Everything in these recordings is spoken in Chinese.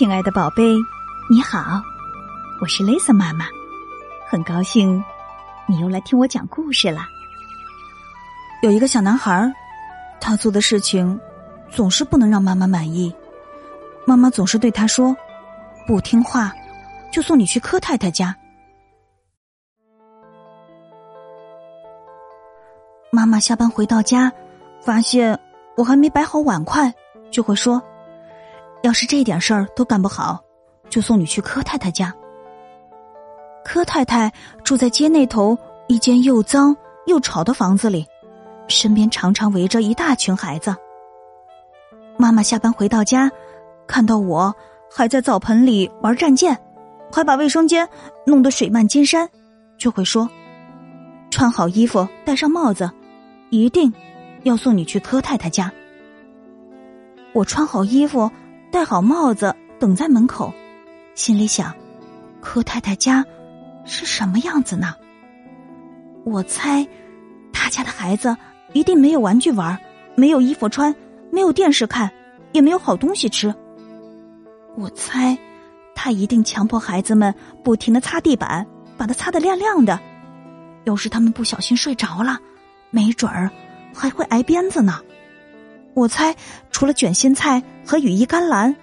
亲爱的宝贝，你好，我是 Lisa 妈妈，很高兴你又来听我讲故事了。有一个小男孩，他做的事情总是不能让妈妈满意，妈妈总是对他说：“不听话，就送你去柯太太家。”妈妈下班回到家，发现我还没摆好碗筷，就会说。要是这点事儿都干不好，就送你去柯太太家。柯太太住在街那头一间又脏又吵的房子里，身边常常围着一大群孩子。妈妈下班回到家，看到我还在澡盆里玩战舰，还把卫生间弄得水漫金山，就会说：“穿好衣服，戴上帽子，一定要送你去柯太太家。”我穿好衣服。戴好帽子，等在门口，心里想：柯太太家是什么样子呢？我猜，他家的孩子一定没有玩具玩，没有衣服穿，没有电视看，也没有好东西吃。我猜，他一定强迫孩子们不停的擦地板，把它擦得亮亮的。要是他们不小心睡着了，没准儿还会挨鞭子呢。我猜，除了卷心菜和羽衣甘蓝，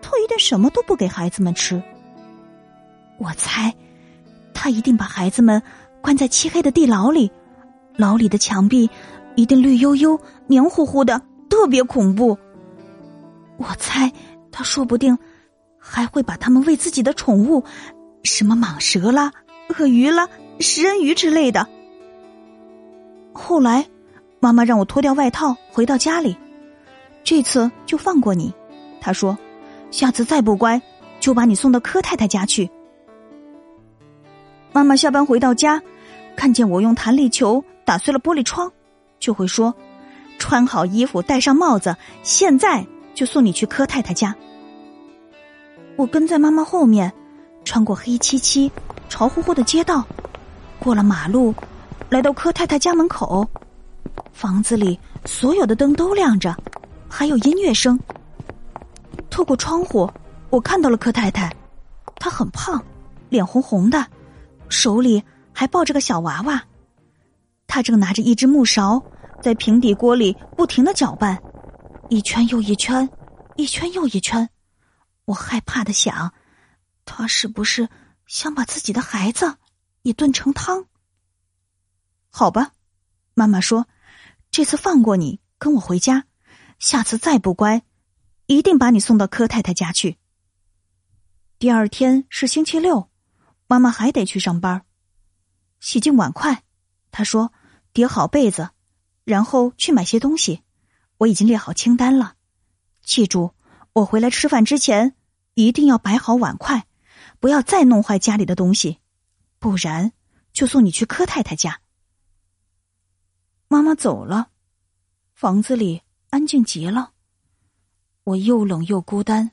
他一定什么都不给孩子们吃。我猜，他一定把孩子们关在漆黑的地牢里，牢里的墙壁一定绿油油、黏糊糊的，特别恐怖。我猜，他说不定还会把他们喂自己的宠物，什么蟒蛇啦、鳄鱼啦、食人鱼之类的。后来。妈妈让我脱掉外套回到家里，这次就放过你。她说：“下次再不乖，就把你送到柯太太家去。”妈妈下班回到家，看见我用弹力球打碎了玻璃窗，就会说：“穿好衣服，戴上帽子，现在就送你去柯太太家。”我跟在妈妈后面，穿过黑漆漆、潮乎乎的街道，过了马路，来到柯太太家门口。房子里所有的灯都亮着，还有音乐声。透过窗户，我看到了柯太太，她很胖，脸红红的，手里还抱着个小娃娃。她正拿着一只木勺，在平底锅里不停的搅拌，一圈又一圈，一圈又一圈。我害怕的想，她是不是想把自己的孩子也炖成汤？好吧，妈妈说。这次放过你，跟我回家。下次再不乖，一定把你送到柯太太家去。第二天是星期六，妈妈还得去上班。洗净碗筷，她说叠好被子，然后去买些东西。我已经列好清单了，记住，我回来吃饭之前一定要摆好碗筷，不要再弄坏家里的东西，不然就送你去柯太太家。妈妈走了，房子里安静极了。我又冷又孤单，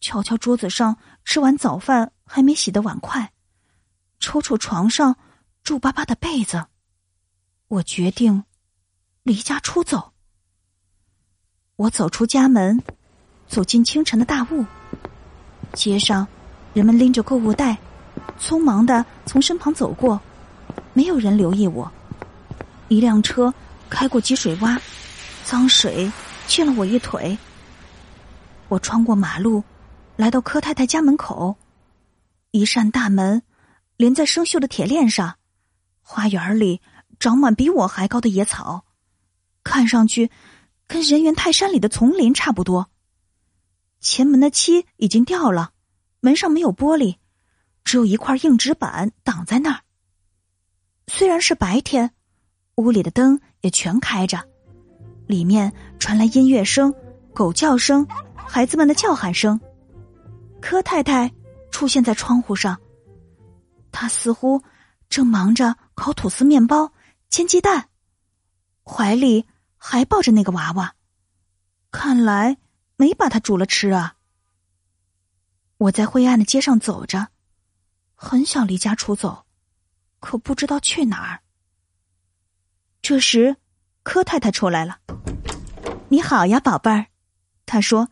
瞧瞧桌子上吃完早饭还没洗的碗筷，瞅瞅床上皱巴巴的被子，我决定离家出走。我走出家门，走进清晨的大雾。街上人们拎着购物袋，匆忙的从身旁走过，没有人留意我。一辆车开过积水洼，脏水溅了我一腿。我穿过马路，来到柯太太家门口，一扇大门连在生锈的铁链上。花园里长满比我还高的野草，看上去跟人猿泰山里的丛林差不多。前门的漆已经掉了，门上没有玻璃，只有一块硬纸板挡在那儿。虽然是白天。屋里的灯也全开着，里面传来音乐声、狗叫声、孩子们的叫喊声。柯太太出现在窗户上，她似乎正忙着烤吐司面包、煎鸡蛋，怀里还抱着那个娃娃，看来没把它煮了吃啊。我在灰暗的街上走着，很想离家出走，可不知道去哪儿。这时，柯太太出来了。“你好呀，宝贝儿。”她说，“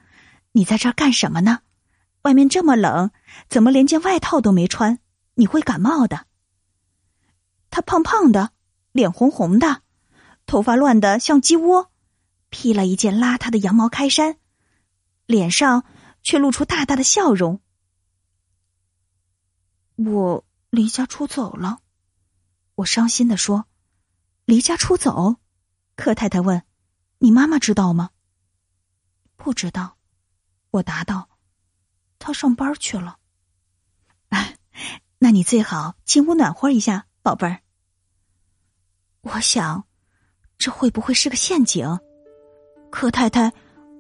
你在这儿干什么呢？外面这么冷，怎么连件外套都没穿？你会感冒的。他胖胖的，脸红红的，头发乱的像鸡窝，披了一件邋遢的羊毛开衫，脸上却露出大大的笑容。我离家出走了，我伤心的说：“离家出走？”柯太太问：“你妈妈知道吗？”不知道，我答道：“她上班去了。”哎，那你最好进屋暖和一下，宝贝儿。我想，这会不会是个陷阱？柯太太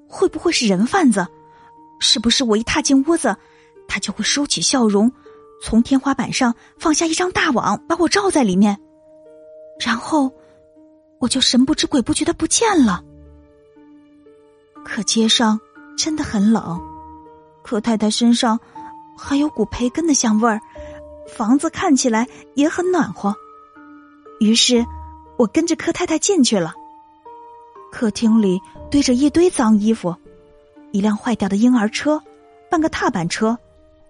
会不会是人贩子？是不是我一踏进屋子，她就会收起笑容，从天花板上放下一张大网，把我罩在里面，然后我就神不知鬼不觉的不见了？可街上真的很冷，柯太太身上还有股培根的香味儿，房子看起来也很暖和。于是，我跟着柯太太进去了。客厅里堆着一堆脏衣服，一辆坏掉的婴儿车，半个踏板车，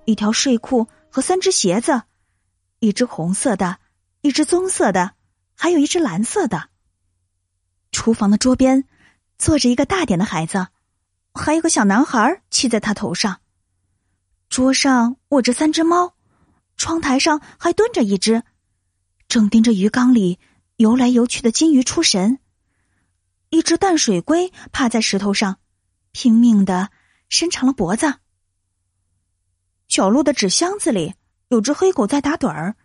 一条睡裤和三只鞋子，一只红色的，一只棕色的，还有一只蓝色的。厨房的桌边。坐着一个大点的孩子，还有个小男孩骑在他头上。桌上卧着三只猫，窗台上还蹲着一只，正盯着鱼缸里游来游去的金鱼出神。一只淡水龟趴在石头上，拼命的伸长了脖子。角落的纸箱子里有只黑狗在打盹儿，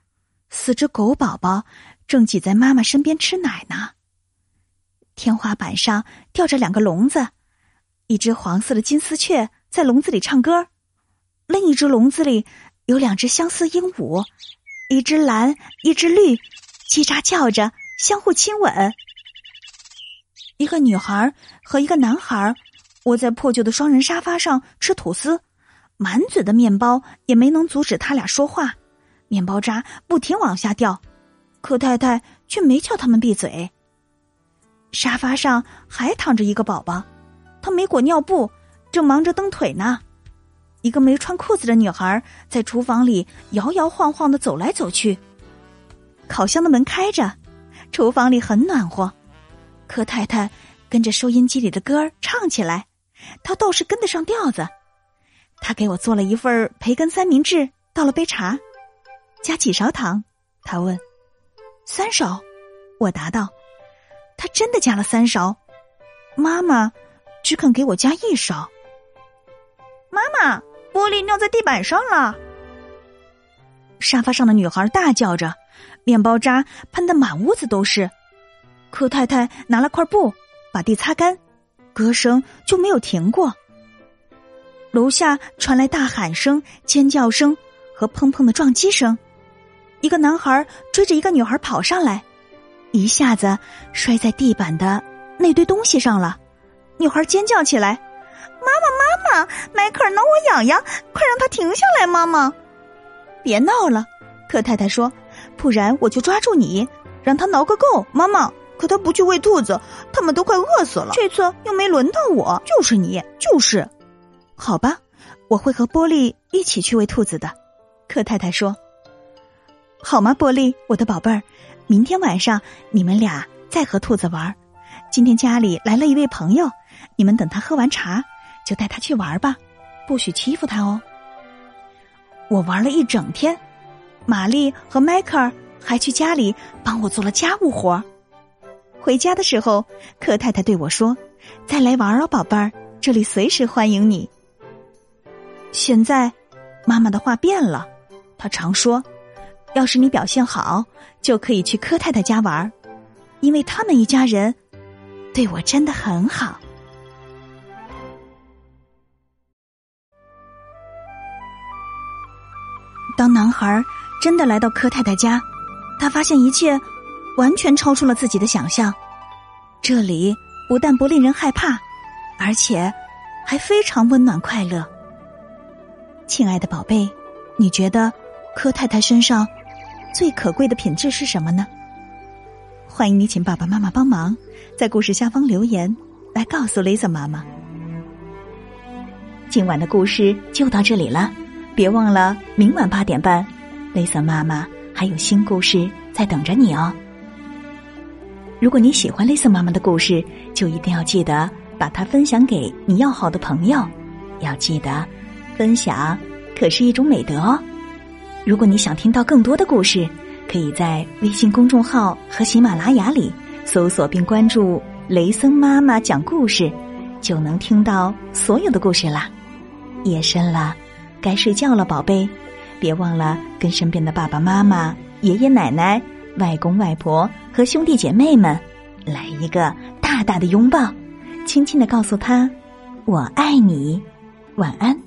四只狗宝宝正挤在妈妈身边吃奶呢。天花板上吊着两个笼子，一只黄色的金丝雀在笼子里唱歌，另一只笼子里有两只相思鹦鹉，一只蓝，一只绿，叽喳叫着，相互亲吻。一个女孩和一个男孩窝在破旧的双人沙发上吃吐司，满嘴的面包也没能阻止他俩说话，面包渣不停往下掉，柯太太却没叫他们闭嘴。沙发上还躺着一个宝宝，他没裹尿布，正忙着蹬腿呢。一个没穿裤子的女孩在厨房里摇摇晃晃的走来走去。烤箱的门开着，厨房里很暖和。柯太太跟着收音机里的歌儿唱起来，她倒是跟得上调子。她给我做了一份培根三明治，倒了杯茶，加几勺糖？她问。三勺，我答道。他真的加了三勺，妈妈只肯给我加一勺。妈妈，玻璃尿在地板上了！沙发上的女孩大叫着，面包渣喷的满屋子都是。柯太太拿了块布把地擦干，歌声就没有停过。楼下传来大喊声、尖叫声和砰砰的撞击声，一个男孩追着一个女孩跑上来。一下子摔在地板的那堆东西上了，女孩尖叫起来：“妈妈，妈妈，迈克尔挠我痒痒，快让他停下来！”妈妈，别闹了，柯太太说：“不然我就抓住你，让他挠个够。”妈妈，可他不去喂兔子，他们都快饿死了。这次又没轮到我，就是你，就是。好吧，我会和波利一起去喂兔子的，柯太太说。好吗，波利，我的宝贝儿。明天晚上你们俩再和兔子玩。今天家里来了一位朋友，你们等他喝完茶，就带他去玩吧，不许欺负他哦。我玩了一整天，玛丽和迈克尔还去家里帮我做了家务活。回家的时候，柯太太对我说：“再来玩哦，宝贝儿，这里随时欢迎你。”现在，妈妈的话变了，她常说。要是你表现好，就可以去柯太太家玩，因为他们一家人对我真的很好。当男孩真的来到柯太太家，他发现一切完全超出了自己的想象。这里不但不令人害怕，而且还非常温暖快乐。亲爱的宝贝，你觉得柯太太身上？最可贵的品质是什么呢？欢迎你请爸爸妈妈帮忙，在故事下方留言，来告诉雷森妈妈。今晚的故事就到这里了，别忘了明晚八点半，雷森妈妈还有新故事在等着你哦。如果你喜欢雷森妈妈的故事，就一定要记得把它分享给你要好的朋友。要记得，分享可是一种美德哦。如果你想听到更多的故事，可以在微信公众号和喜马拉雅里搜索并关注“雷森妈妈讲故事”，就能听到所有的故事啦。夜深了，该睡觉了，宝贝，别忘了跟身边的爸爸妈妈、爷爷奶奶、外公外婆和兄弟姐妹们来一个大大的拥抱，轻轻的告诉他：“我爱你。”晚安。